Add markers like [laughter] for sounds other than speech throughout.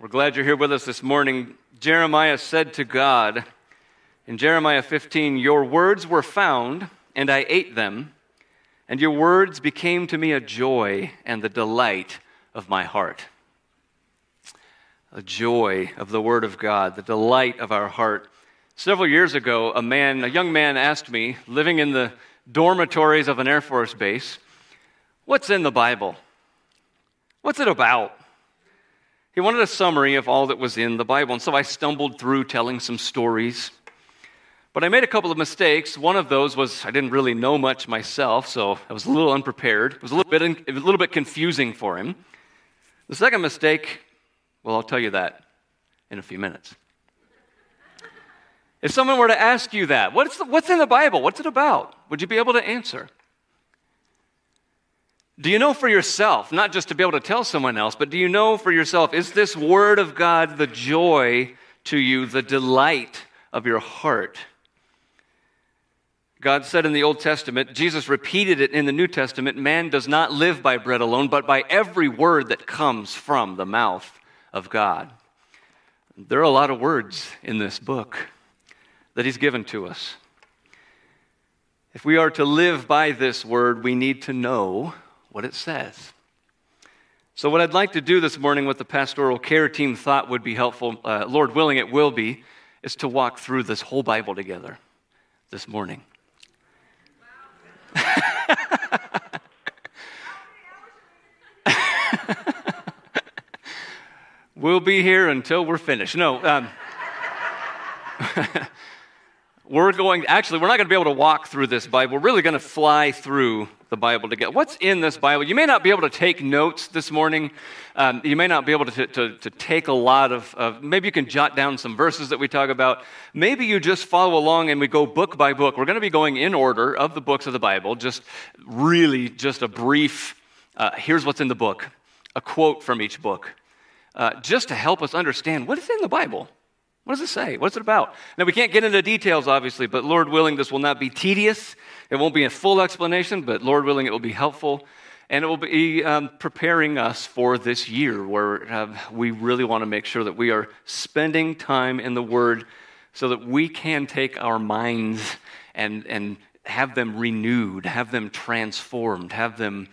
We're glad you're here with us this morning. Jeremiah said to God in Jeremiah 15, Your words were found, and I ate them, and your words became to me a joy and the delight of my heart. A joy of the Word of God, the delight of our heart. Several years ago, a man, a young man asked me, living in the dormitories of an Air Force base, What's in the Bible? What's it about? He wanted a summary of all that was in the Bible, and so I stumbled through telling some stories. But I made a couple of mistakes. One of those was I didn't really know much myself, so I was a little unprepared. It was a little bit, a little bit confusing for him. The second mistake, well, I'll tell you that in a few minutes. If someone were to ask you that, what's, the, what's in the Bible? What's it about? Would you be able to answer? Do you know for yourself, not just to be able to tell someone else, but do you know for yourself, is this Word of God the joy to you, the delight of your heart? God said in the Old Testament, Jesus repeated it in the New Testament man does not live by bread alone, but by every word that comes from the mouth of God. There are a lot of words in this book that He's given to us. If we are to live by this word, we need to know what it says. So, what I'd like to do this morning, what the pastoral care team thought would be helpful, uh, Lord willing, it will be, is to walk through this whole Bible together this morning. [laughs] we'll be here until we're finished. No. Um, [laughs] we're going, actually, we're not going to be able to walk through this Bible. We're really going to fly through the Bible together. What's in this Bible? You may not be able to take notes this morning. Um, you may not be able to, to, to take a lot of, of, maybe you can jot down some verses that we talk about. Maybe you just follow along and we go book by book. We're going to be going in order of the books of the Bible, just really just a brief, uh, here's what's in the book, a quote from each book, uh, just to help us understand what is in the Bible. What does it say? What's it about? Now, we can't get into details, obviously, but Lord willing, this will not be tedious. It won't be a full explanation, but Lord willing, it will be helpful. And it will be um, preparing us for this year where uh, we really want to make sure that we are spending time in the Word so that we can take our minds and, and have them renewed, have them transformed, have them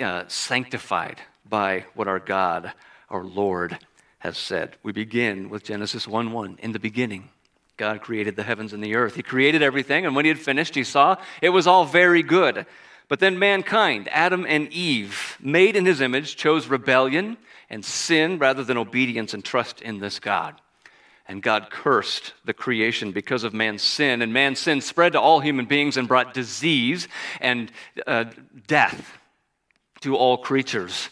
uh, sanctified by what our God, our Lord, has said. We begin with Genesis 1 1. In the beginning, God created the heavens and the earth. He created everything, and when he had finished, he saw it was all very good. But then mankind, Adam and Eve, made in his image, chose rebellion and sin rather than obedience and trust in this God. And God cursed the creation because of man's sin. And man's sin spread to all human beings and brought disease and uh, death to all creatures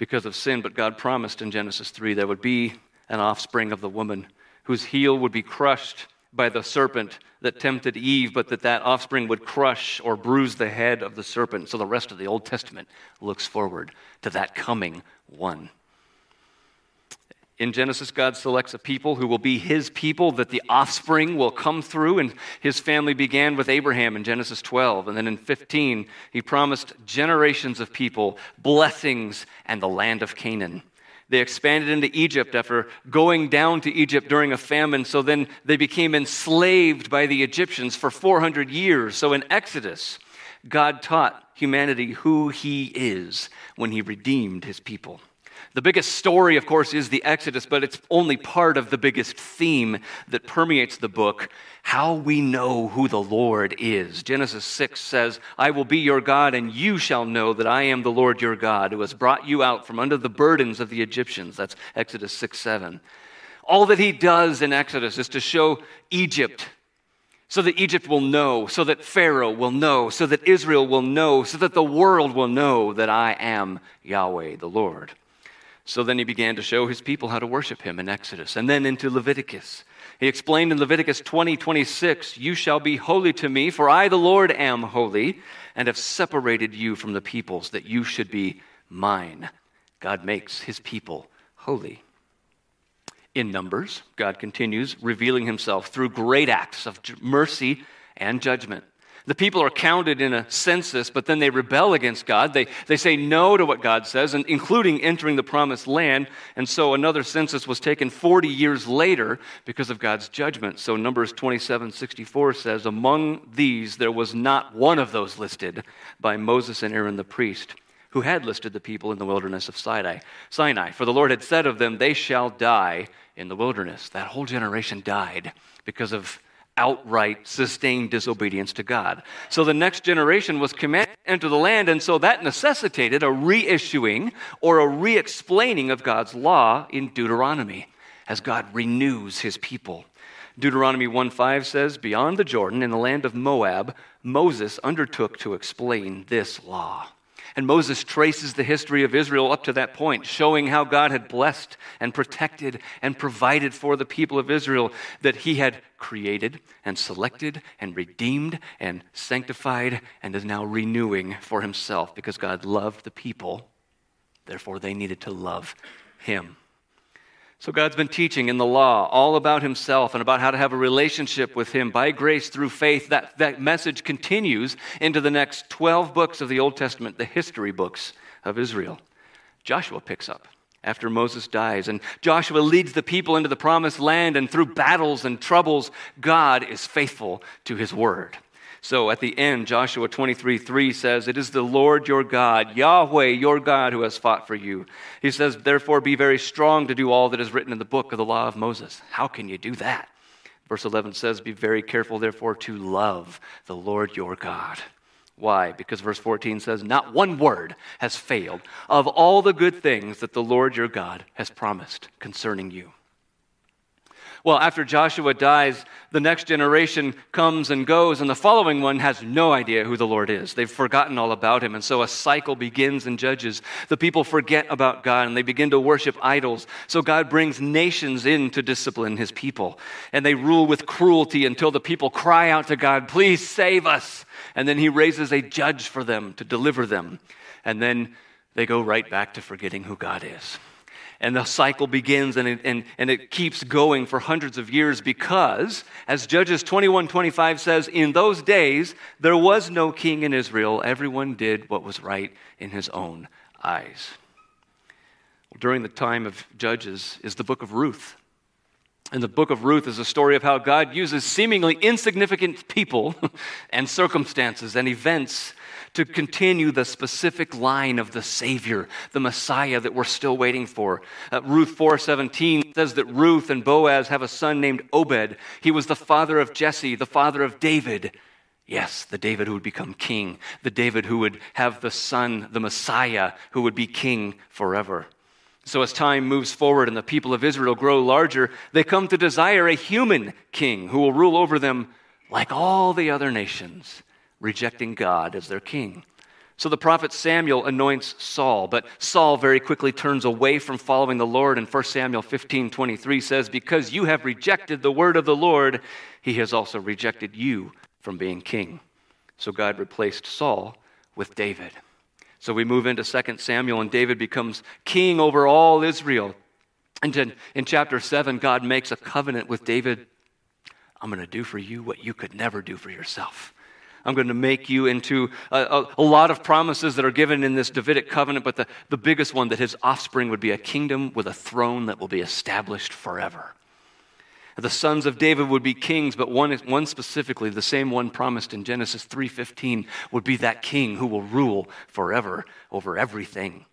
because of sin, but God promised in Genesis 3 there would be an offspring of the woman whose heel would be crushed by the serpent that tempted Eve, but that that offspring would crush or bruise the head of the serpent. So the rest of the Old Testament looks forward to that coming one. In Genesis, God selects a people who will be his people, that the offspring will come through. And his family began with Abraham in Genesis 12. And then in 15, he promised generations of people, blessings, and the land of Canaan. They expanded into Egypt after going down to Egypt during a famine. So then they became enslaved by the Egyptians for 400 years. So in Exodus, God taught humanity who he is when he redeemed his people. The biggest story, of course, is the Exodus, but it's only part of the biggest theme that permeates the book how we know who the Lord is. Genesis 6 says, I will be your God, and you shall know that I am the Lord your God, who has brought you out from under the burdens of the Egyptians. That's Exodus 6 7. All that he does in Exodus is to show Egypt so that Egypt will know, so that Pharaoh will know, so that Israel will know, so that the world will know that I am Yahweh the Lord. So then he began to show his people how to worship him in Exodus and then into Leviticus. He explained in Leviticus 20 26, You shall be holy to me, for I, the Lord, am holy, and have separated you from the peoples, that you should be mine. God makes his people holy. In Numbers, God continues revealing himself through great acts of mercy and judgment. The people are counted in a census, but then they rebel against God. They, they say no to what God says, and including entering the promised land. And so another census was taken 40 years later because of God's judgment. So Numbers 27 64 says, Among these there was not one of those listed by Moses and Aaron the priest, who had listed the people in the wilderness of Sinai. Sinai. For the Lord had said of them, They shall die in the wilderness. That whole generation died because of outright sustained disobedience to God. So the next generation was commanded to enter the land, and so that necessitated a reissuing or a re explaining of God's law in Deuteronomy as God renews his people. Deuteronomy 1:5 says, "Beyond the Jordan in the land of Moab, Moses undertook to explain this law." And Moses traces the history of Israel up to that point, showing how God had blessed and protected and provided for the people of Israel, that he had created and selected and redeemed and sanctified and is now renewing for himself because God loved the people. Therefore, they needed to love him. So, God's been teaching in the law all about Himself and about how to have a relationship with Him by grace through faith. That, that message continues into the next 12 books of the Old Testament, the history books of Israel. Joshua picks up after Moses dies, and Joshua leads the people into the promised land, and through battles and troubles, God is faithful to His word. So at the end, Joshua 23 3 says, It is the Lord your God, Yahweh your God, who has fought for you. He says, Therefore be very strong to do all that is written in the book of the law of Moses. How can you do that? Verse 11 says, Be very careful, therefore, to love the Lord your God. Why? Because verse 14 says, Not one word has failed of all the good things that the Lord your God has promised concerning you. Well, after Joshua dies, the next generation comes and goes, and the following one has no idea who the Lord is. They've forgotten all about him. And so a cycle begins in Judges. The people forget about God and they begin to worship idols. So God brings nations in to discipline his people. And they rule with cruelty until the people cry out to God, Please save us. And then he raises a judge for them to deliver them. And then they go right back to forgetting who God is and the cycle begins and it, and, and it keeps going for hundreds of years because, as Judges 21 25 says, in those days there was no king in Israel. Everyone did what was right in his own eyes. During the time of Judges is the book of Ruth. And the book of Ruth is a story of how God uses seemingly insignificant people [laughs] and circumstances and events to continue the specific line of the Savior, the Messiah that we're still waiting for. Uh, Ruth 4:17 says that Ruth and Boaz have a son named Obed. He was the father of Jesse, the father of David. Yes, the David who would become king, the David who would have the son, the Messiah, who would be king forever. So, as time moves forward and the people of Israel grow larger, they come to desire a human king who will rule over them like all the other nations rejecting God as their king. So the prophet Samuel anoints Saul, but Saul very quickly turns away from following the Lord. And 1 Samuel 15 23 says, Because you have rejected the word of the Lord, he has also rejected you from being king. So God replaced Saul with David. So we move into 2 Samuel, and David becomes king over all Israel. And in, in chapter 7, God makes a covenant with David I'm going to do for you what you could never do for yourself. I'm going to make you into a, a, a, lot of promises that are given in this Davidic covenant, but the, the biggest one that his offspring would be a kingdom with a throne that will be established forever. The sons of David would be kings, but one, one specifically, the same one promised in Genesis 3:15, would be that king who will rule forever over everything.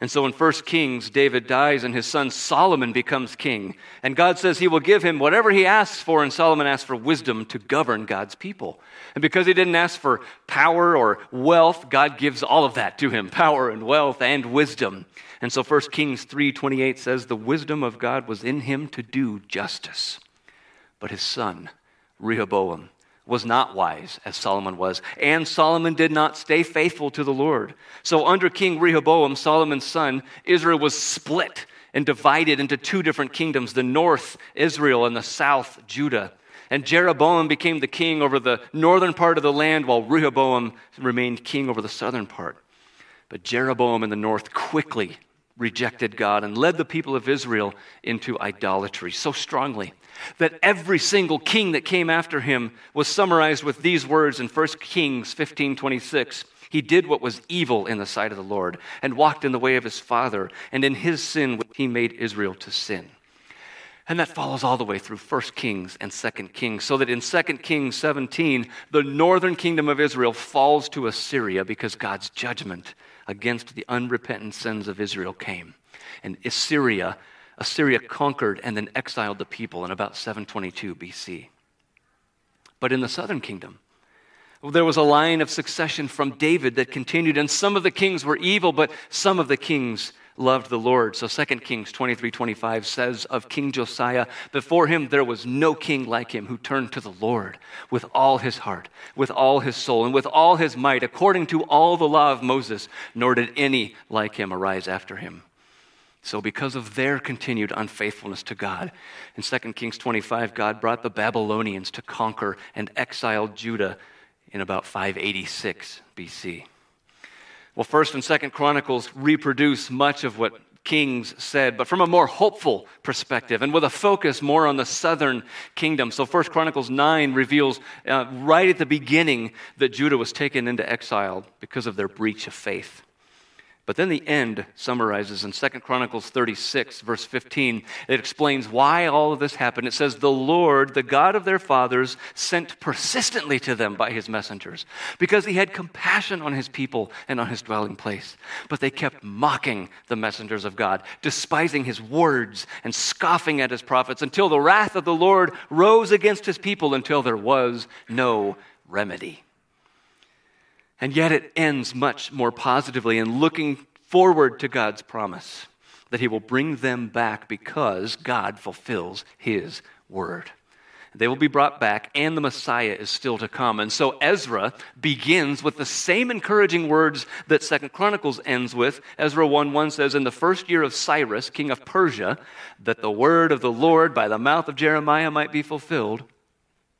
And so in 1 Kings, David dies and his son Solomon becomes king. And God says he will give him whatever he asks for, and Solomon asks for wisdom to govern God's people. And because he didn't ask for power or wealth, God gives all of that to him [laughs] power and wealth and wisdom. And so 1 Kings 3:28 says the wisdom of God was in him to do justice. But his son Rehoboam was not wise as Solomon was, and Solomon did not stay faithful to the Lord. So, under King Rehoboam, Solomon's son, Israel was split and divided into two different kingdoms the north, Israel, and the south, Judah. And Jeroboam became the king over the northern part of the land, while Rehoboam remained king over the southern part. But Jeroboam in the north quickly rejected God and led the people of Israel into idolatry so strongly that every single king that came after him was summarized with these words in 1 Kings 15:26. He did what was evil in the sight of the Lord and walked in the way of his father, and in his sin he made Israel to sin. And that follows all the way through 1 Kings and 2 Kings, so that in 2 Kings 17, the northern kingdom of Israel falls to Assyria because God's judgment against the unrepentant sins of Israel came. And Assyria, Assyria conquered and then exiled the people in about 722 BC. But in the southern kingdom, there was a line of succession from David that continued, and some of the kings were evil, but some of the kings loved the Lord. So 2 Kings 23 25 says of King Josiah, Before him there was no king like him who turned to the Lord with all his heart, with all his soul, and with all his might, according to all the law of Moses, nor did any like him arise after him. So, because of their continued unfaithfulness to God, in 2 Kings 25, God brought the Babylonians to conquer and exile Judah in about 586 BC. Well, First and Second Chronicles reproduce much of what Kings said, but from a more hopeful perspective and with a focus more on the southern kingdom. So, First Chronicles 9 reveals uh, right at the beginning that Judah was taken into exile because of their breach of faith. But then the end summarizes in 2 Chronicles 36, verse 15. It explains why all of this happened. It says, The Lord, the God of their fathers, sent persistently to them by his messengers, because he had compassion on his people and on his dwelling place. But they kept mocking the messengers of God, despising his words and scoffing at his prophets, until the wrath of the Lord rose against his people until there was no remedy. And yet it ends much more positively in looking forward to God's promise that He will bring them back because God fulfills His word. They will be brought back, and the Messiah is still to come. And so Ezra begins with the same encouraging words that Second Chronicles ends with. Ezra 1 1 says, In the first year of Cyrus, king of Persia, that the word of the Lord by the mouth of Jeremiah might be fulfilled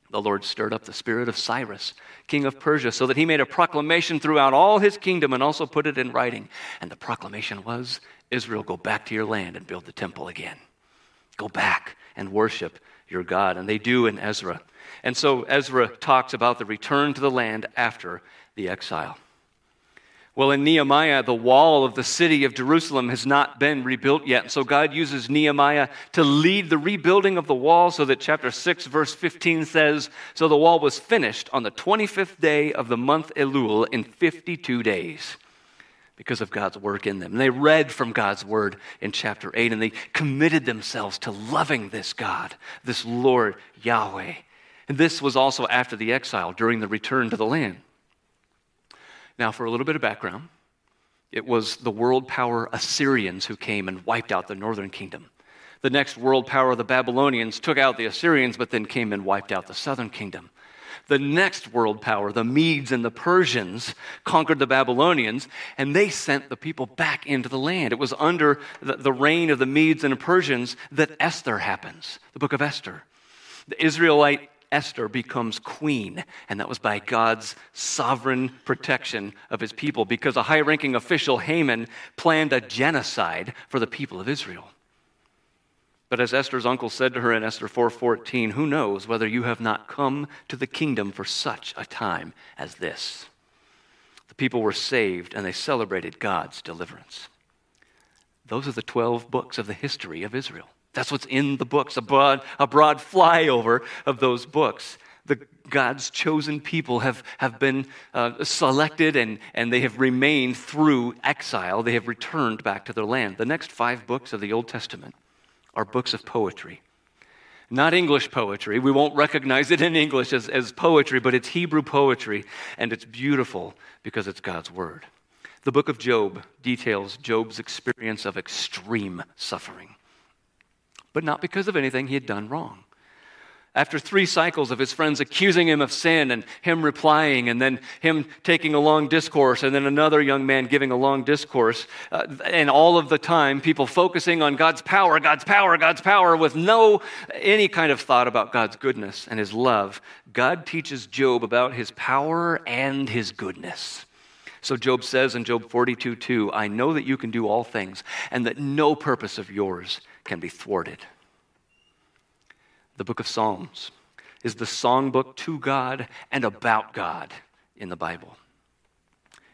the Lord stirred up the spirit of Cyrus, king of Persia, so that he made a proclamation throughout all his kingdom and also put it in writing. And the proclamation was Israel, go back to your land and build the temple again. Go back and worship your God. And they do in Ezra. And so Ezra talks about the return to the land after the exile. Well, in Nehemiah, the wall of the city of Jerusalem has not been rebuilt yet. So God uses Nehemiah to lead the rebuilding of the wall so that chapter 6, verse 15 says So the wall was finished on the 25th day of the month Elul in 52 days because of God's work in them. And they read from God's word in chapter 8 and they committed themselves to loving this God, this Lord Yahweh. And this was also after the exile, during the return to the land. Now, for a little bit of background, it was the world power Assyrians who came and wiped out the northern kingdom. The next world power, the Babylonians, took out the Assyrians, but then came and wiped out the southern kingdom. The next world power, the Medes and the Persians, conquered the Babylonians, and they sent the people back into the land. It was under the, reign of the Medes and the Persians that Esther happens, the book of Esther. The Israelite Esther becomes queen, and that was by God's sovereign protection of his people because a high ranking official, Haman, planned a genocide for the people of Israel. But as Esther's uncle said to her in Esther 4:14, who knows whether you have not come to the kingdom for such a time as this? The people were saved and they celebrated God's deliverance. Those are the 12 books of the history of Israel. That's what's in the books, a broad, a broad flyover of those books. The God's chosen people have, have been uh, selected and, and they have remained through exile. They have returned back to their land. The next five books of the Old Testament are books of poetry. Not English poetry. We won't recognize it in English as, as poetry, but it's Hebrew poetry, and it's beautiful because it's God's word. The book of Job details Job's experience of extreme suffering but not because of anything he had done wrong. After three cycles of his friends accusing him of sin and him replying, and then him taking a long discourse, and then another young man giving a long discourse, uh, and all of the time people focusing on God's power, God's power, God's power, with no any kind of thought about God's goodness and his love, God teaches Job about his power and his goodness. So Job says in Job 42 2, I know that you can do all things, and that no purpose of yours can be thwarted. The book of Psalms is the songbook to God and about God in the Bible.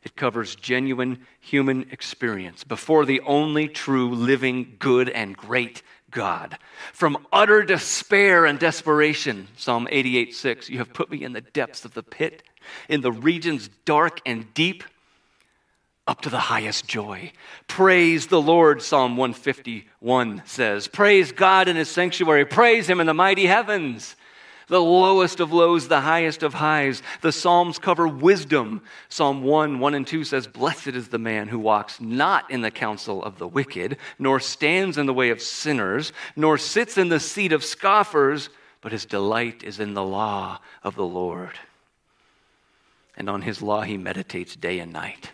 It covers genuine human experience before the only true, living, good, and great God. From utter despair and desperation, Psalm 88 6, you have put me in the depths of the pit, in the regions dark and deep up to the highest joy. Praise the Lord, Psalm 151 says. Praise God in his sanctuary. Praise him in the mighty heavens. The lowest of lows, the highest of highs. The Psalms cover wisdom. Psalm 1, 1 and 2 says, Blessed is the man who walks not in the counsel of the wicked, nor stands in the way of sinners, nor sits in the seat of scoffers, but his delight is in the law of the Lord. And on his law he meditates day and night.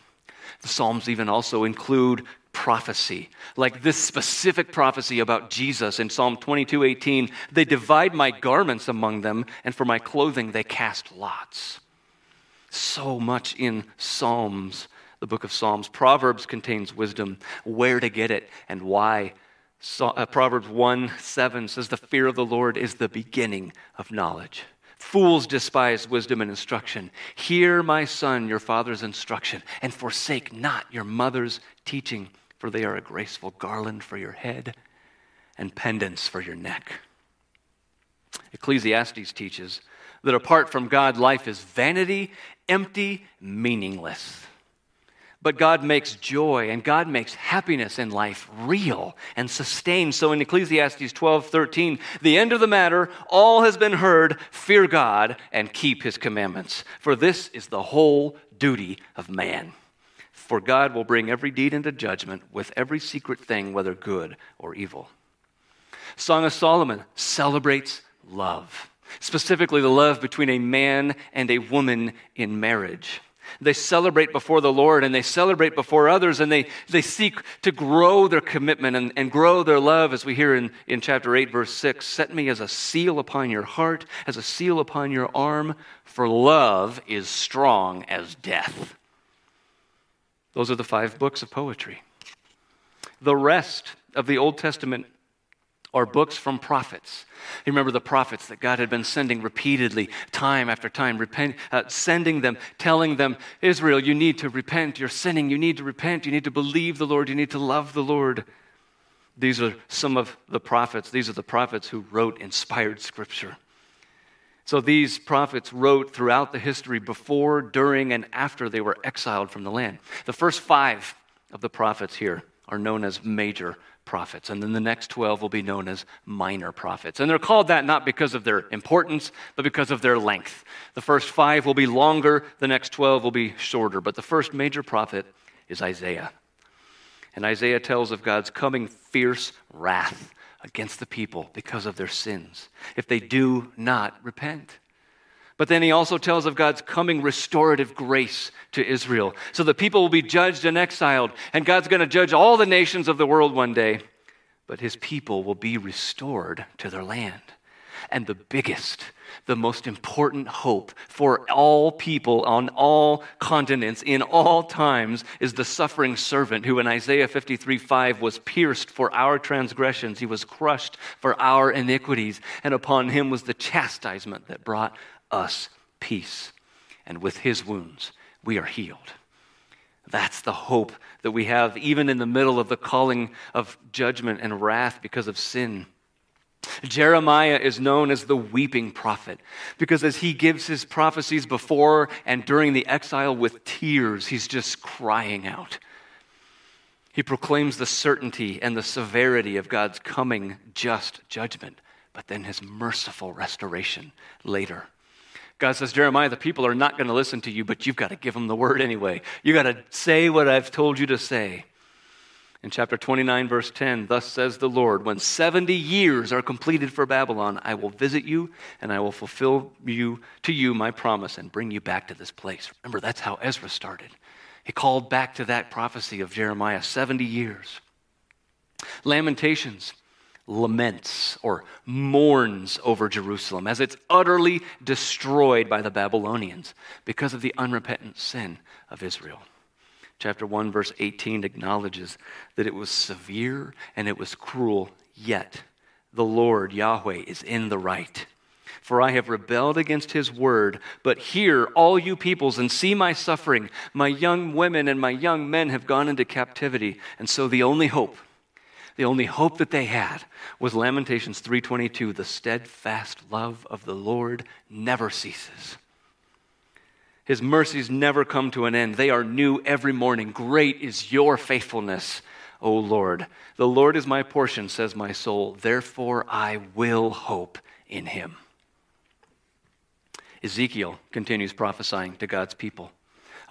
The Psalms even also include prophecy, like this specific prophecy about Jesus in Psalm 22 18. They divide my garments among them, and for my clothing they cast lots. So much in Psalms, the book of Psalms. Proverbs contains wisdom, where to get it and why. So, uh, Proverbs 1 7 says, The fear of the Lord is the beginning of knowledge. Fools despise wisdom and instruction. Hear, my son, your father's instruction, and forsake not your mother's teaching, for they are a graceful garland for your head and pendants for your neck. Ecclesiastes teaches that apart from God, life is vanity, empty, meaningless. But God makes joy and God makes happiness in life real and sustained. So in Ecclesiastes 12 13, the end of the matter, all has been heard, fear God and keep his commandments. For this is the whole duty of man. For God will bring every deed into judgment with every secret thing, whether good or evil. Song of Solomon celebrates love, specifically the love between a man and a woman in marriage. They celebrate before the Lord and they celebrate before others and they, they seek to grow their commitment and, and grow their love, as we hear in, in chapter 8, verse 6. Set me as a seal upon your heart, as a seal upon your arm, for love is strong as death. Those are the five books of poetry. The rest of the Old Testament or books from prophets. You remember the prophets that God had been sending repeatedly, time after time, repent, uh, sending them, telling them, Israel, you need to repent. You're sinning. You need to repent. You need to believe the Lord. You need to love the Lord. These are some of the prophets. These are the prophets who wrote inspired scripture. So these prophets wrote throughout the history before, during, and after they were exiled from the land. The first five of the prophets here are known as major prophets. And then the next 12 will be known as minor prophets. And they're called that not because of their importance, but because of their length. The first five will be longer, the next 12 will be shorter. But the first major prophet is Isaiah. And Isaiah tells of God's coming fierce wrath against the people because of their sins, if they do not repent. But then he also tells of God's coming restorative grace to Israel. So the people will be judged and exiled, and God's going to judge all the nations of the world one day. But his people will be restored to their land. And the biggest, the most important hope for all people on all continents in all times is the suffering servant who in Isaiah 53 5 was pierced for our transgressions. He was crushed for our iniquities, and upon him was the chastisement that brought us peace. And with his wounds, we are healed. That's the hope that we have, even in the middle of the calling of judgment and wrath because of sin. Jeremiah is known as the weeping prophet because as he gives his prophecies before and during the exile with tears, he's just crying out. He proclaims the certainty and the severity of God's coming just judgment, but then his merciful restoration later. God says, Jeremiah, the people are not going to listen to you, but you've got to give them the word anyway. You've got to say what I've told you to say. In chapter 29, verse 10, thus says the Lord, when 70 years are completed for Babylon, I will visit you and I will fulfill you to you my promise and bring you back to this place. Remember, that's how Ezra started. He called back to that prophecy of Jeremiah 70 years. Lamentations laments or mourns over Jerusalem as it's utterly destroyed by the Babylonians because of the unrepentant sin of Israel. chapter 1, verse 18 acknowledges that it was severe and it was cruel, yet the Lord, Yahweh, is in the right. For I have rebelled against his word. But hear, all you peoples, and see my suffering. My young women and my young men have gone into captivity. And so the only hope, the only hope that they had was Lamentations 3:22, the steadfast love of the Lord never ceases. His mercies never come to an end. They are new every morning. Great is your faithfulness, O Lord. The Lord is my portion, says my soul. Therefore I will hope in him. Ezekiel continues prophesying to God's people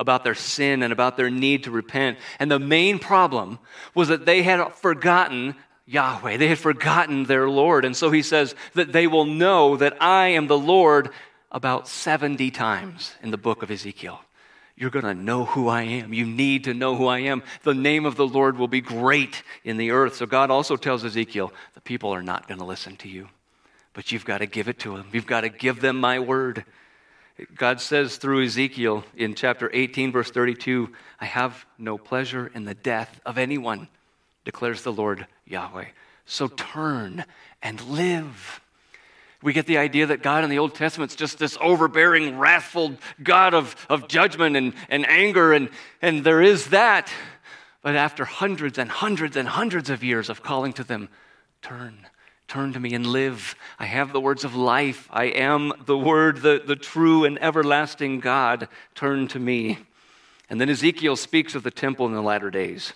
about their sin and about their need to repent. And the main problem was that they had forgotten Yahweh. They had forgotten their Lord. And so he says that they will know that I am the Lord about 70 times in the book of Ezekiel. You're going to know who I am. You need to know who I am. The name of the Lord will be great in the earth. So God also tells Ezekiel, the people are not going to listen to you, but you've got to give it to them. You've got to give them my word. God says through Ezekiel in chapter 18, verse 32, I have no pleasure in the death of anyone, declares the Lord Yahweh. So turn and live. We get the idea that God in the Old Testament is just this overbearing, wrathful God of, of judgment and, and anger, and, and there is that. But after hundreds and hundreds and hundreds of years of calling to them, turn Turn to me and live. I have the words of life. I am the word, the, the true and everlasting God. Turn to me. And then Ezekiel speaks of the temple in the latter days.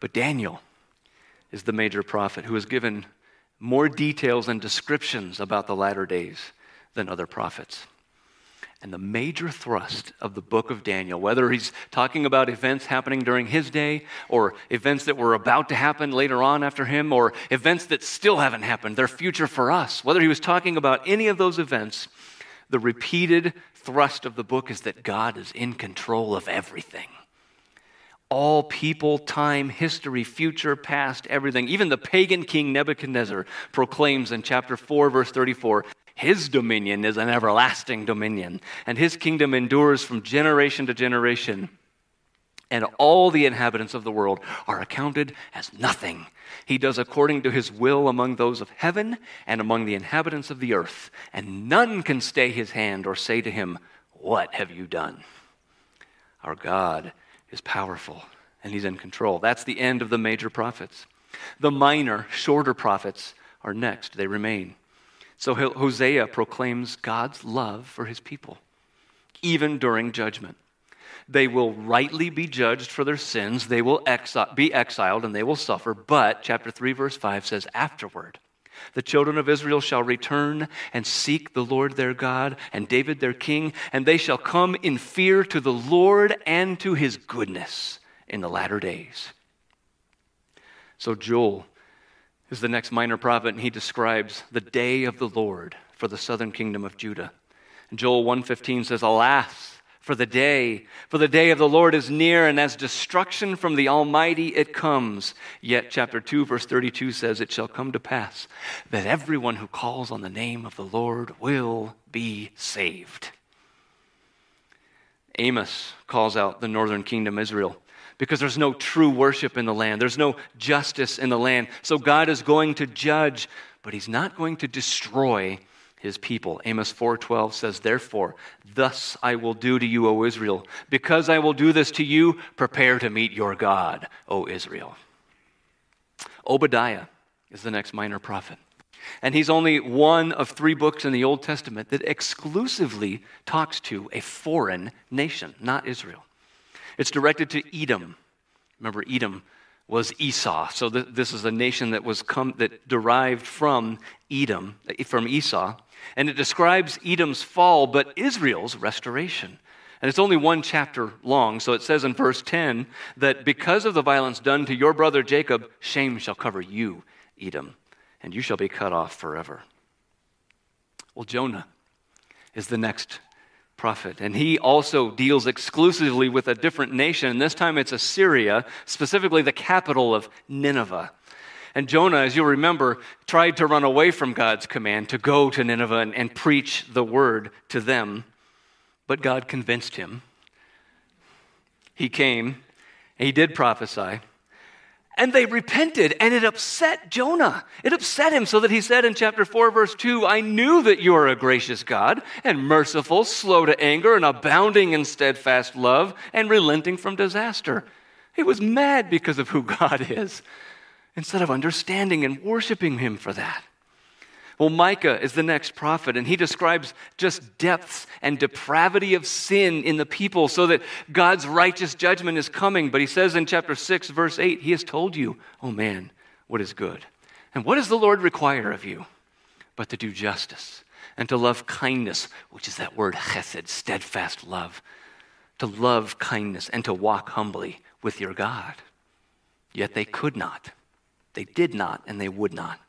But Daniel is the major prophet who is given more details and descriptions about the latter days than other prophets. And the major thrust of the book of Daniel, whether he's talking about events happening during his day, or events that were about to happen later on after him, or events that still haven't happened, their future for us, whether he was talking about any of those events, the repeated thrust of the book is that God is in control of everything. All people, time, history, future, past, everything. Even the pagan king Nebuchadnezzar proclaims in chapter 4, verse 34 his dominion is an everlasting dominion, and his kingdom endures from generation to generation. And all the inhabitants of the world are accounted as nothing. He does according to his will among those of heaven and among the inhabitants of the earth, and none can stay his hand or say to him, What have you done? Our God is powerful, and he's in control. That's the end of the major prophets. The minor, shorter prophets are next, they remain. So Hosea proclaims God's love for his people, even during judgment. They will rightly be judged for their sins, they will exi- be exiled, and they will suffer. But, chapter 3, verse 5 says, afterward, the children of Israel shall return and seek the Lord their God and David their king, and they shall come in fear to the Lord and to his goodness in the latter days. So Joel is the next minor prophet, and he describes the day of the Lord for the southern kingdom of Judah. Joel 1:15 says, "Alas, for the day, for the day of the Lord is near, and as destruction from the Almighty it comes. Yet, chapter 2, verse 32 says, It shall come to pass that everyone who calls on the name of the Lord will be saved. Amos calls out the northern kingdom, Israel because there's no true worship in the land. There's no justice in the land. So God is going to judge, but he's not going to destroy his people. Amos 4:12 says, "Therefore, thus I will do to you, O Israel, because I will do this to you, prepare to meet your God, O Israel." Obadiah is the next minor prophet. And he's only one of three books in the Old Testament that exclusively talks to a foreign nation, not Israel. It's directed to Edom. Remember, Edom was Esau. So th- this is a nation that was come, that derived from Edom, eh, from Esau. And it describes Edom's fall, but Israel's restoration. And it's only one chapter long. So it says in verse 10 that because of the violence done to your brother Jacob, shame shall cover you, Edom, and you shall be cut off forever. Well, Jonah is the next prophet. And he also deals exclusively with a different nation. And this time it's Assyria, specifically the capital of Nineveh. And Jonah, as you'll remember, tried to run away from God's command to go to Nineveh and, and preach the word to them. But God convinced him. He came He did prophesy. And they repented, and it upset Jonah. It upset him so that he said in chapter 4, verse 2 I knew that you are a gracious God, and merciful, slow to anger, and abounding in steadfast love, and relenting from disaster. He was mad because of who [laughs] God is, instead of understanding and worshiping him for that. Well, Micah is the next prophet, and he describes just depths and depravity of sin in the people so that God's righteous judgment is coming. But he says in chapter 6, verse 8, He has told you, oh man, what is good. And what does the Lord require of you? But to do justice and to love kindness, which is that word chesed, steadfast love, to love kindness and to walk humbly with your God. Yet they could not. They did not, and they would not.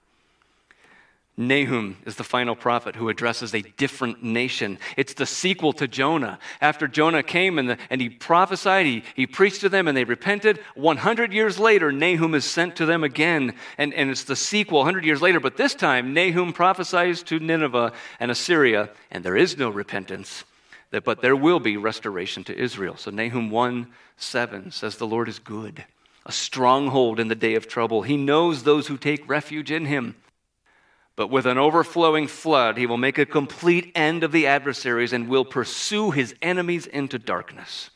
Nahum is the final prophet who addresses a different nation. It's the sequel to Jonah. After Jonah came and, the, and he prophesied, he, he preached to them, and they repented. 100 years later, Nahum is sent to them again, and, and it's the sequel 100 years later. But this time, Nahum prophesies to Nineveh and Assyria, and there is no repentance, but there will be restoration to Israel. So Nahum 1 7 says, The Lord is good, a stronghold in the day of trouble. He knows those who take refuge in him. But with an overflowing flood, he will make a complete end of the adversaries and will pursue his enemies into darkness.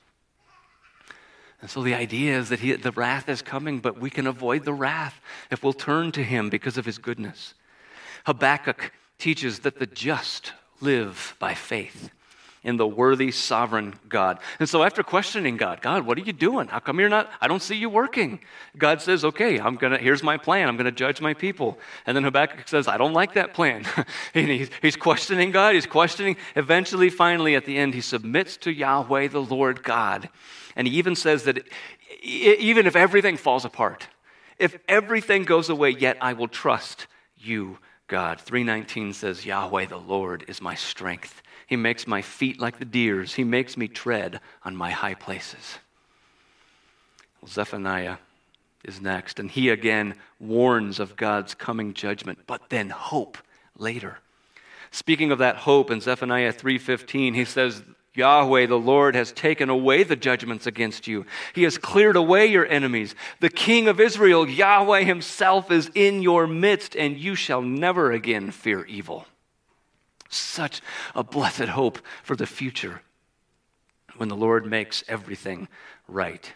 And so the idea is that he, the wrath is coming, but we can avoid the wrath if we'll turn to him because of his goodness. Habakkuk teaches that the just live by faith in the worthy sovereign God. And so after questioning God, God, what are you doing? How come you're not I don't see you working? God says, "Okay, I'm going to here's my plan. I'm going to judge my people." And then Habakkuk says, "I don't like that plan." [laughs] and he's, he's questioning God, he's questioning eventually finally at the end he submits to Yahweh the Lord God. And he even says that even if everything falls apart, if everything goes away, yet I will trust you, God. 319 says, Yahweh the Lord is my strength he makes my feet like the deer's. He makes me tread on my high places. Well, Zephaniah is next, and he again warns of God's coming judgment, but then hope later. Speaking of that hope in Zephaniah 3:15, he says, Yahweh, the Lord, has taken away the judgments against you. He has cleared away your enemies. The King of Israel, Yahweh himself, is in your midst, and you shall never again fear evil. Such a blessed hope for the future when the Lord makes everything right.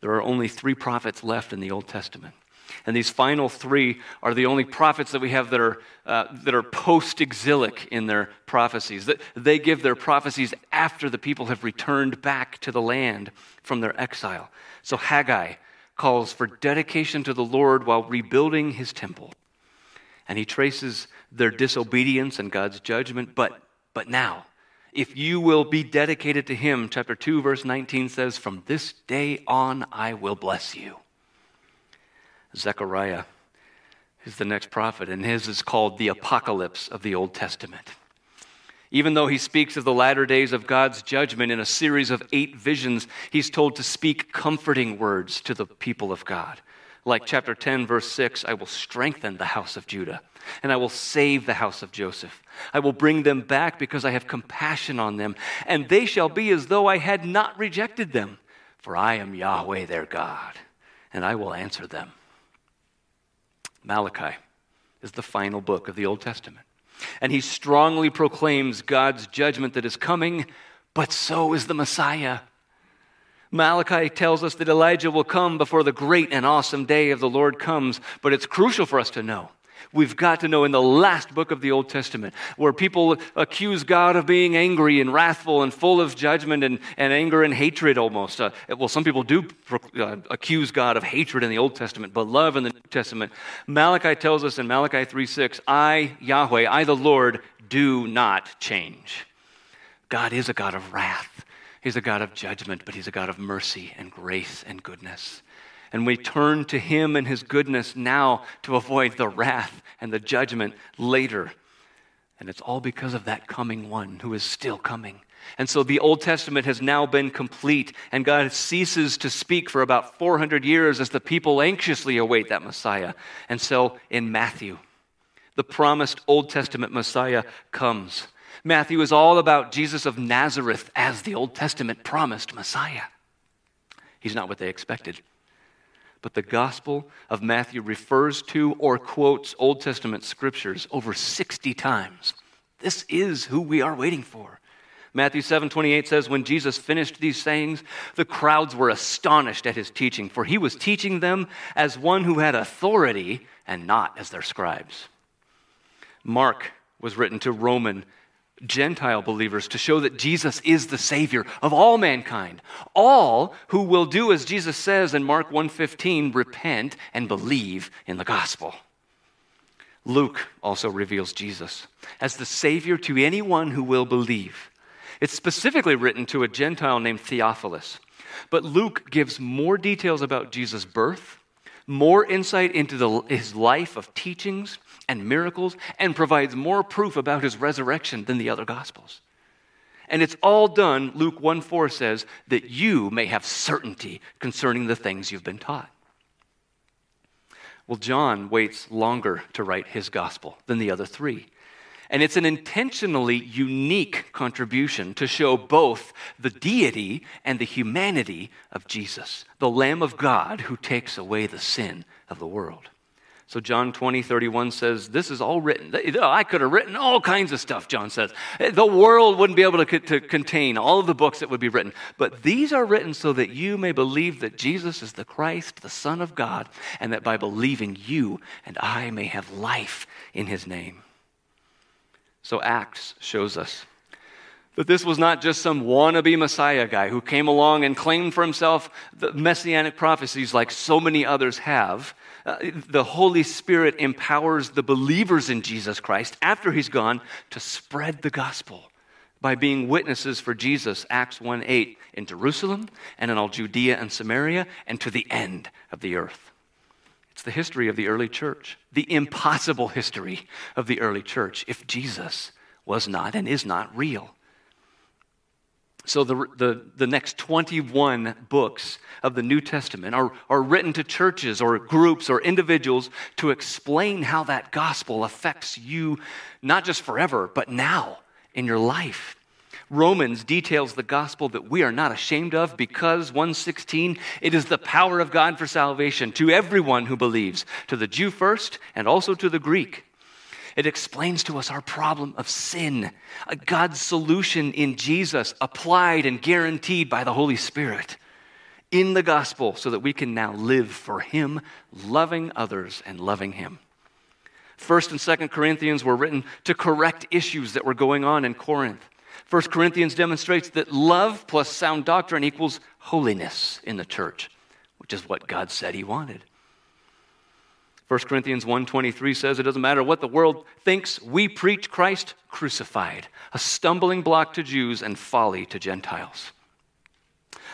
There are only three prophets left in the Old Testament. And these final three are the only prophets that we have that are, uh, that are post exilic in their prophecies. They give their prophecies after the people have returned back to the land from their exile. So Haggai calls for dedication to the Lord while rebuilding his temple. And he traces their disobedience and God's judgment. But, but now, if you will be dedicated to Him, chapter 2, verse 19 says, From this day on I will bless you. Zechariah is the next prophet, and his is called the apocalypse of the Old Testament. Even though he speaks of the latter days of God's judgment in a series of eight visions, he's told to speak comforting words to the people of God. Like chapter 10, verse 6, I will strengthen the house of Judah and I will save the house of Joseph. I will bring them back because I have compassion on them, and they shall be as though I had not rejected them, for I am Yahweh their God, and I will answer them. Malachi is the final book of the Old Testament, and he strongly proclaims God's judgment that is coming, but so is the Messiah. Malachi tells us that Elijah will come before the great and awesome day of the Lord comes, but it's crucial for us to know we've got to know in the last book of the Old Testament, where people accuse God of being angry and wrathful and full of judgment and, and anger and hatred almost. Uh, well, some people do uh, accuse God of hatred in the Old Testament, but love in the New Testament. Malachi tells us in Malachi 3 6, I, Yahweh, I the Lord, do not change. God is a God of wrath. He's a God of judgment, but He's a God of mercy and grace and goodness. And we turn to Him and His goodness now to avoid the wrath and the judgment later. And it's all because of that coming one who is still coming. And so the Old Testament has now been complete, and God ceases to speak for about 400 years as the people anxiously await that Messiah. And so in Matthew, the promised Old Testament Messiah comes. Matthew is all about Jesus of Nazareth as the Old Testament promised Messiah. He's not what they expected. But the Gospel of Matthew refers to or quotes Old Testament scriptures over 60 times. This is who we are waiting for. Matthew 7 28 says, When Jesus finished these sayings, the crowds were astonished at his teaching, for he was teaching them as one who had authority and not as their scribes. Mark was written to Roman Gentile believers to show that Jesus is the savior of all mankind. All who will do as Jesus says in Mark 1:15, repent and believe in the gospel. Luke also reveals Jesus as the savior to anyone who will believe. It's specifically written to a Gentile named Theophilus. But Luke gives more details about Jesus' birth, more insight into the, his life of teachings and miracles, and provides more proof about his resurrection than the other Gospels. And it's all done, Luke 1 4 says, that you may have certainty concerning the things you've been taught. Well, John waits longer to write his gospel than the other three. And it's an intentionally unique contribution to show both the deity and the humanity of Jesus, the Lamb of God who takes away the sin of the world. So, John 20, 31 says, This is all written. I could have written all kinds of stuff, John says. Eh, the world wouldn't be able to, to contain all of the books that would be written. But these are written so that you may believe that Jesus is the Christ, the Son of God, and that by believing you and I may have life in his name. So Acts shows us that this was not just some wannabe Messiah guy who came along and claimed for himself the messianic prophecies like so many others have. Uh, the Holy Spirit empowers the believers in Jesus Christ after he's gone to spread the gospel by being witnesses for Jesus, Acts 1 8, in Jerusalem and in all Judea and Samaria and to the end of the earth. It's the history of the early church, the impossible history of the early church if Jesus was not and is not real. So, the, the, the next 21 books of the New Testament are, are written to churches or groups or individuals to explain how that gospel affects you, not just forever, but now in your life. Romans details the gospel that we are not ashamed of because 116 it is the power of God for salvation to everyone who believes, to the Jew first and also to the Greek. It explains to us our problem of sin, God's solution in Jesus, applied and guaranteed by the Holy Spirit in the gospel, so that we can now live for Him, loving others and loving Him. First and Second Corinthians were written to correct issues that were going on in Corinth. First Corinthians demonstrates that love plus sound doctrine equals holiness in the church, which is what God said he wanted. 1 Corinthians 1:23 says it doesn't matter what the world thinks, we preach Christ crucified, a stumbling block to Jews and folly to Gentiles.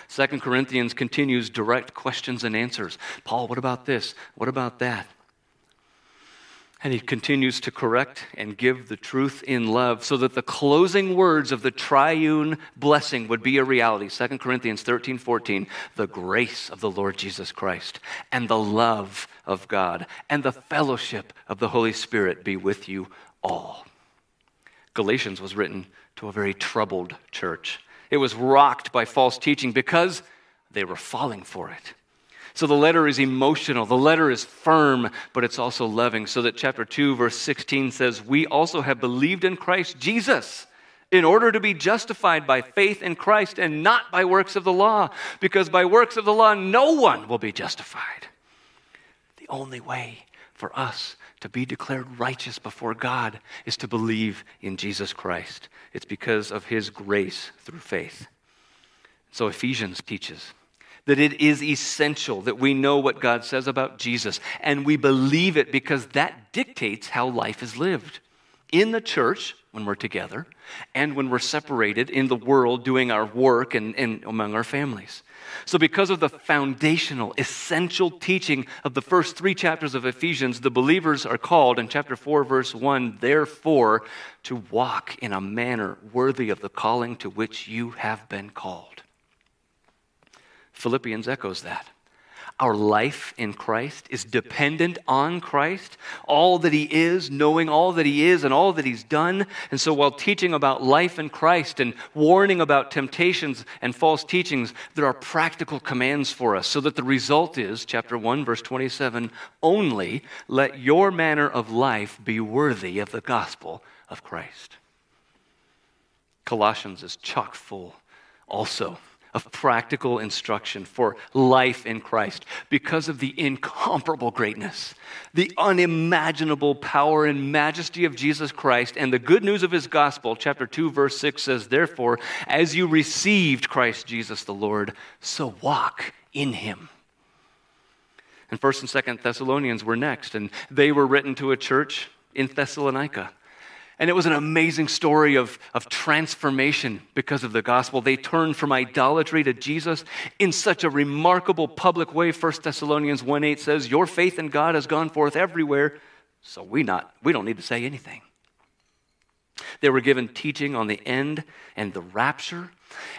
2 Corinthians continues direct questions and answers. Paul, what about this? What about that? And he continues to correct and give the truth in love so that the closing words of the triune blessing would be a reality. 2 Corinthians 13 14. The grace of the Lord Jesus Christ and the love of God and the fellowship of the Holy Spirit be with you all. Galatians was written to a very troubled church. It was rocked by false teaching because they were falling for it. So the letter is emotional, the letter is firm, but it's also loving. So that chapter 2, verse 16 says, We also have believed in Christ Jesus in order to be justified by faith in Christ and not by works of the law, because by works of the law no one will be justified. The only way for us to be declared righteous before God is to believe in Jesus Christ. It's because of his grace through faith. So Ephesians teaches that it is essential that we know what God says about Jesus and we believe it because that dictates how life is lived. In the church, when we're together, and when we're separated in the world doing our work and, and among our families. So, because of the foundational, essential teaching of the first three chapters of Ephesians, the believers are called in chapter 4, verse 1, therefore, to walk in a manner worthy of the calling to which you have been called. Philippians echoes that. our life in Christ is dependent on Christ, all that He is, knowing all that He is and all that He's done. And so, while teaching about life in Christ and warning about temptations and false teachings, there are practical commands for us so that the result is, chapter 1, verse 27, only let your manner of life be worthy of the gospel of Christ. Colossians is chock full also of practical instruction for life in Christ because of the incomparable greatness, the unimaginable power and majesty of Jesus Christ, and the good news of his gospel. Chapter 2, verse 6 says, Therefore, as you received Christ Jesus the Lord, so walk in him. And 1st and 2nd Thessalonians were next, and they were written to a church in Thessalonica. And it was an amazing story of, of transformation because of the gospel. They turned from idolatry to Jesus in such a remarkable public way. 1 Thessalonians 1 8 says, Your faith in God has gone forth everywhere, so we, not, we don't need to say anything. They were given teaching on the end and the rapture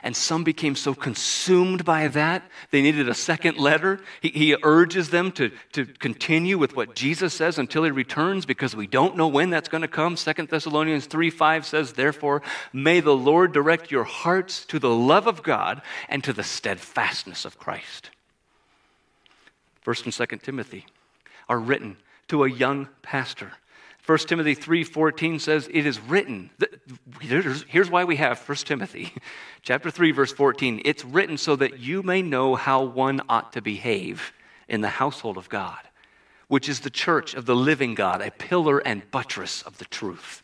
and some became so consumed by that, they needed a second letter. He, he, urges them to, to continue with what Jesus says until he returns because we don't know when that's going to come. Second Thessalonians 3 5 says, Therefore, may the Lord direct your hearts to the love of God and to the steadfastness of Christ. First and Second Timothy are written to a young pastor 1 Timothy 3:14 says it is written. Here's why we have 1 Timothy [laughs] chapter 3 verse 14. It's written so that you may know how one ought to behave in the household of God, which is the church of the living God, a pillar and buttress of the truth.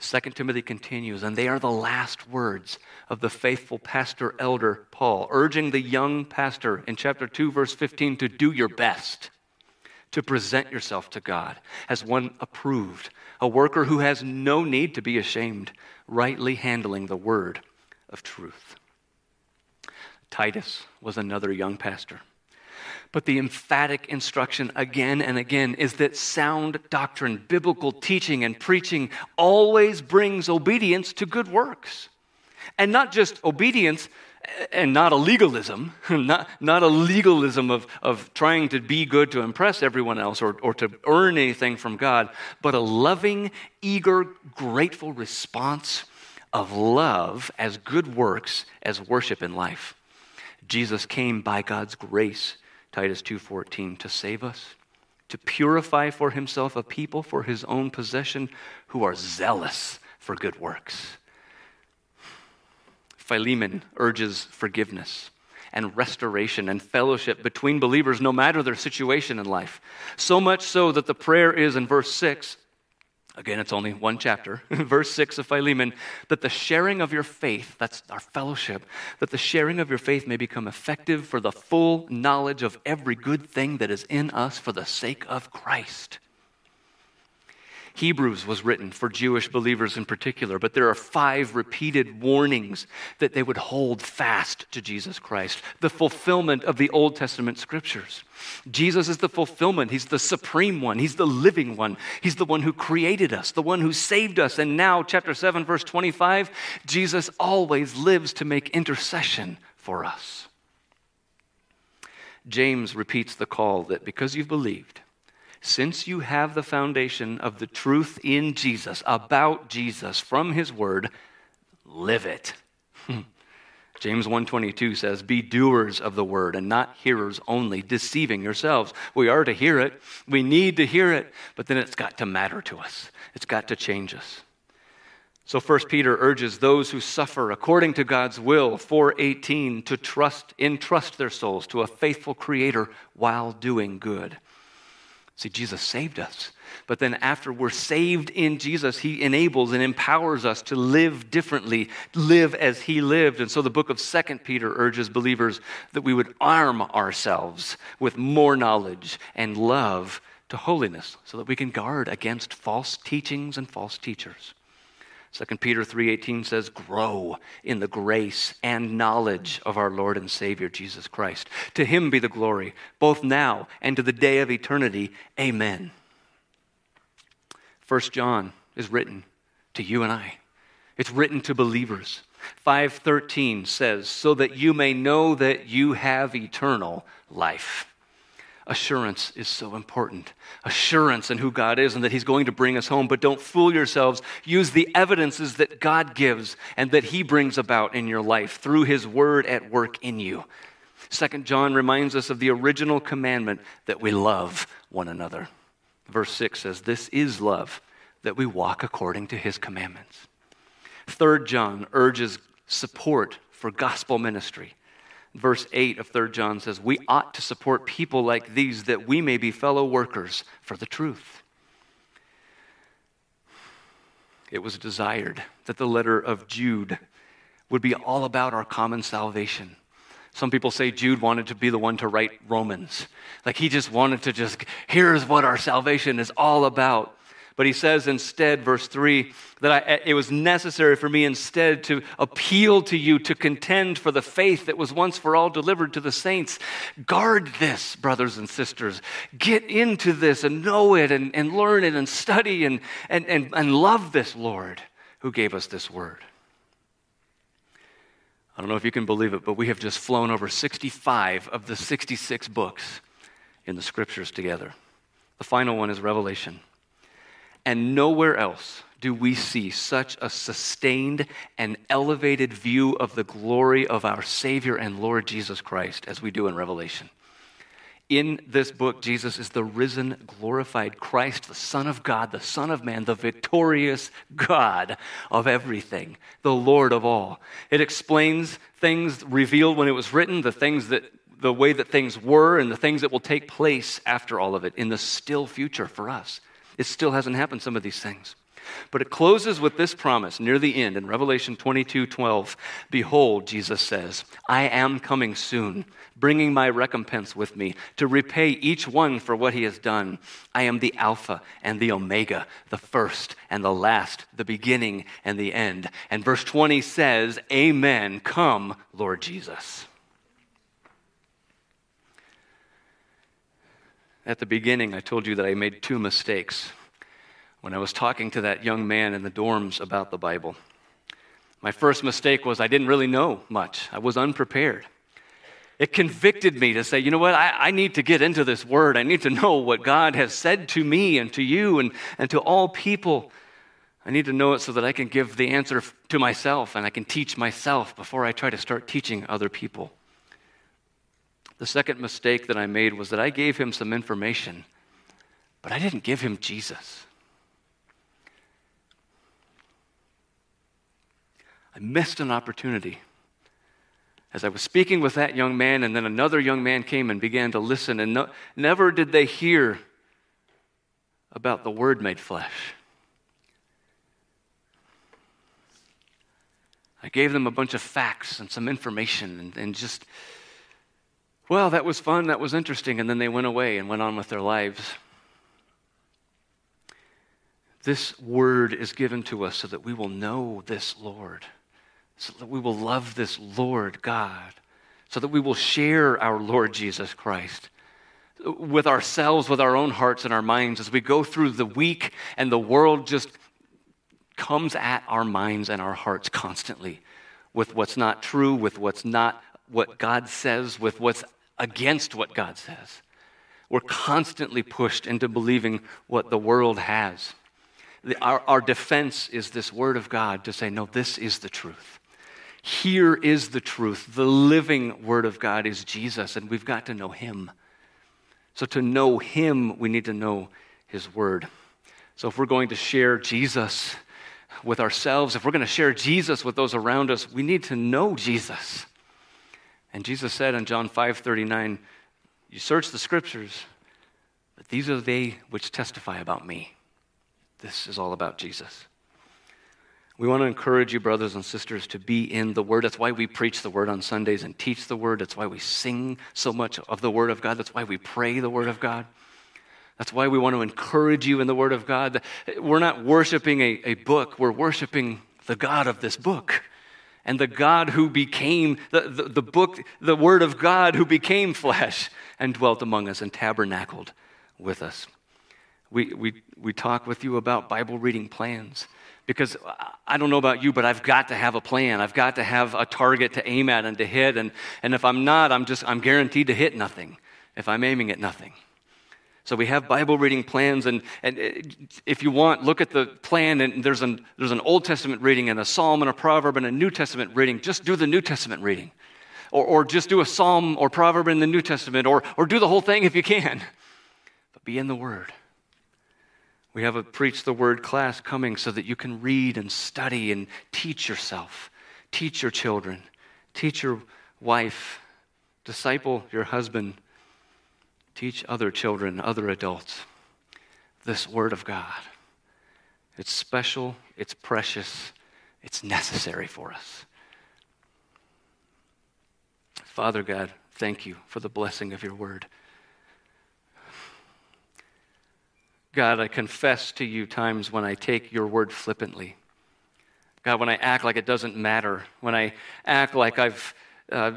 2 Timothy continues, and they are the last words of the faithful pastor elder Paul, urging the young pastor in chapter 2, verse 15, to do your best to present yourself to God as one approved, a worker who has no need to be ashamed, rightly handling the word of truth. Titus was another young pastor. But the emphatic instruction again and again is that sound doctrine, biblical teaching, and preaching always brings obedience to good works. And not just obedience and not a legalism, [laughs] not, not a legalism of, of trying to be good to impress everyone else or, or to earn anything from God, but a loving, eager, grateful response of love as good works as worship in life. Jesus came by God's grace, Titus 2:14, to save us, to purify for himself a people for his own possession who are zealous for good works. Philemon urges forgiveness and restoration and fellowship between believers no matter their situation in life. So much so that the prayer is in verse 6. Again, it's only one chapter, [laughs] verse 6 of Philemon, that the sharing of your faith, that's our fellowship, that the sharing of your faith may become effective for the full knowledge of every good thing that is in us for the sake of Christ. Hebrews was written for Jewish believers in particular, but there are five repeated warnings that they would hold fast to Jesus Christ, the fulfillment of the Old Testament scriptures. Jesus is the fulfillment. He's the supreme one. He's the living one. He's the one who created us, the one who saved us. And now, chapter 7, verse 25, Jesus always lives to make intercession for us. James repeats the call that because you've believed, since you have the foundation of the truth in Jesus, about Jesus from his word, live it. Hmm. James 1:22 says, "Be doers of the word and not hearers only, deceiving yourselves." We are to hear it. We need to hear it, but then it's got to matter to us. It's got to change us. So 1 Peter urges those who suffer according to God's will, 418, to trust entrust their souls to a faithful creator while doing good. See, Jesus saved us. But then, after we're saved in Jesus, He enables and empowers us to live differently, live as He lived. And so, the book of Second Peter urges believers that we would arm ourselves with more knowledge and love to holiness so that we can guard against false teachings and false teachers. 2 Peter 3:18 says grow in the grace and knowledge of our Lord and Savior Jesus Christ. To him be the glory both now and to the day of eternity. Amen. 1 John is written to you and I. It's written to believers. 5:13 says, "So that you may know that you have eternal life." Assurance is so important. Assurance in who God is and that He's going to bring us home. But don't fool yourselves. Use the evidences that God gives and that He brings about in your life through His Word at work in you. Second John reminds us of the original commandment that we love one another. Verse 6 says, This is love, that we walk according to His commandments. Third John urges support for gospel ministry verse 8 of 3 John says, We ought to support people like these that we may be fellow workers for the truth. It was desired that the letter of Jude would be all about our common salvation. Some people say Jude wanted to be the one to write Romans. Like he just wanted to just, here's what our salvation is all about. But he says instead, verse 3, that I, it was necessary for me instead to appeal to you to contend for the faith that was once for all delivered to the saints. Guard this, brothers and sisters. Get into this and know it and, and learn it and study and, and, and, and love this Lord who gave us this word. I don't know if you can believe it, but we have just flown over 65 of the 66 books in the scriptures together. The final one is Revelation. And nowhere else do we see such a sustained and elevated view of the glory of our Savior and Lord Jesus Christ as we do in Revelation. In this book, Jesus is the risen, glorified Christ, the Son of God, the Son of Man, the victorious God of everything, the Lord of all. It explains things revealed when it was written, the things that the way that things were and the things that will take place after all of it in the still future for us. It still hasn't happened, some of these things. But it closes with this promise near the end in Revelation 22 12. Behold, Jesus says, I am coming soon, bringing my recompense with me to repay each one for what he has done. I am the Alpha and the Omega, the first and the last, the beginning and the end. And verse 20 says, Amen. Come, Lord Jesus. At the beginning, I told you that I made two mistakes when I was talking to that young man in the dorms about the Bible. My first mistake was I didn't really know much, I was unprepared. It convicted me to say, you know what, I, I, need to get into this word. I need to know what God has said to me and to you and, and to all people. I need to know it so that I can give the answer to myself and I can teach myself before I try to start teaching other people. The second mistake that I made was that I gave him some information, but I didn't give him Jesus. I missed an opportunity. As I was speaking with that young man, and then another young man came and began to listen, and no, never did they hear about the Word made flesh. I gave them a bunch of facts and some information and, and just well, that was fun, that was interesting, and then they went away and went on with their lives. This word is given to us so that we will know this Lord, so that we will love this Lord God, so that we will share our Lord Jesus Christ with ourselves, with our own hearts and our minds as we go through the week and the world just comes at our minds and our hearts constantly with what's not true, with what's not what God says, with what's against what God says. We're constantly pushed into believing what the world has. The, our, our defense is this word of God to say, no, this is the truth. Here is the truth. The living word of God is Jesus, and we've got to know him. So, to know him, we need to know his word. So, if we're going to share Jesus with ourselves, if we're going to share Jesus with those around us, we need to know Jesus. And Jesus said in John 5 39, You search the scriptures, but these are they which testify about me. This is all about Jesus. We want to encourage you, brothers and sisters, to be in the Word. That's why we preach the Word on Sundays and teach the Word. That's why we sing so much of the Word of God. That's why we pray the Word of God. That's why we want to encourage you in the Word of God. We're not worshiping a, a book, we're worshiping the God of this book and the God who became, the, the, the, book, the Word of God who became flesh and dwelt among us and tabernacled with us. we, we, we talk with you about Bible reading plans. Because I don't know about you, but I've got to have a plan. I've got to have a target to aim at and to hit. And, and if I'm not, I'm just I'm guaranteed to hit nothing if I'm aiming at nothing. So we have Bible reading plans, and, and uh, if you want, look at the plan, and there's an, there's an Old Testament reading, and a Psalm, and a Proverb, and a New Testament reading. Just do the New Testament reading. Or, or just do a Psalm or Proverb in the New Testament, or, or do the whole thing if you can. But be in the Word. We have a Preach the Word class coming so that you can read and study and teach yourself, teach your children, teach your wife, disciple your husband Teach other children, other adults, this Word of God. It's special, it's precious, it's necessary for us. Father God, thank you for the blessing of your Word. God, I confess to you times when I take your word flippantly. God, when I act like it doesn't matter, when I act like I've uh,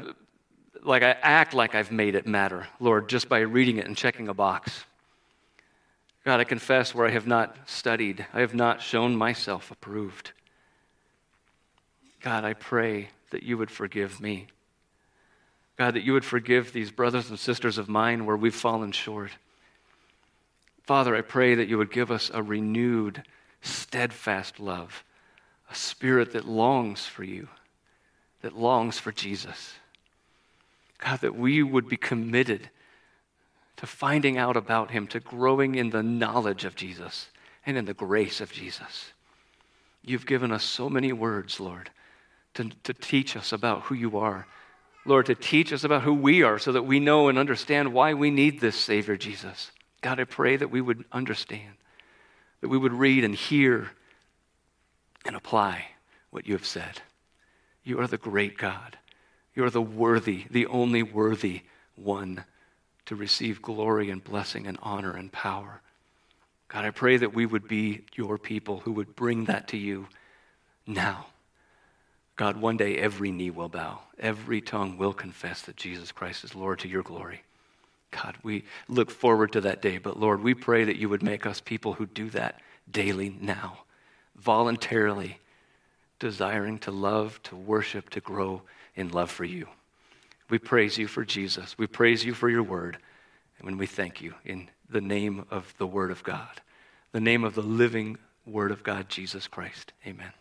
like I act like I've made it matter, Lord, just by reading it and checking a box. God, I confess where I have not studied, I have not shown myself approved. God, I pray that you would forgive me. God, that you would forgive these brothers and sisters of mine where we've fallen short. Father, I pray that you would give us a renewed, steadfast love, a spirit that longs for you, that longs for Jesus. God, that we would be committed to finding out about him, to growing in the knowledge of Jesus and in the grace of Jesus. You've given us so many words, Lord, to, to teach us about who you are. Lord, to teach us about who we are so that we know and understand why we need this Savior, Jesus. God, I pray that we would understand, that we would read and hear and apply what you have said. You are the great God. You are the worthy, the only worthy one to receive glory and blessing and honor and power. God, I pray that we would be your people who would bring that to you now. God, one day every knee will bow, every tongue will confess that Jesus Christ is Lord to your glory. God, we look forward to that day, but Lord, we pray that you would make us people who do that daily now, voluntarily, desiring to love, to worship, to grow in love for you. We praise you for Jesus. We praise you for your word. And we thank you in the name of the word of God, the name of the living word of God, Jesus Christ. Amen.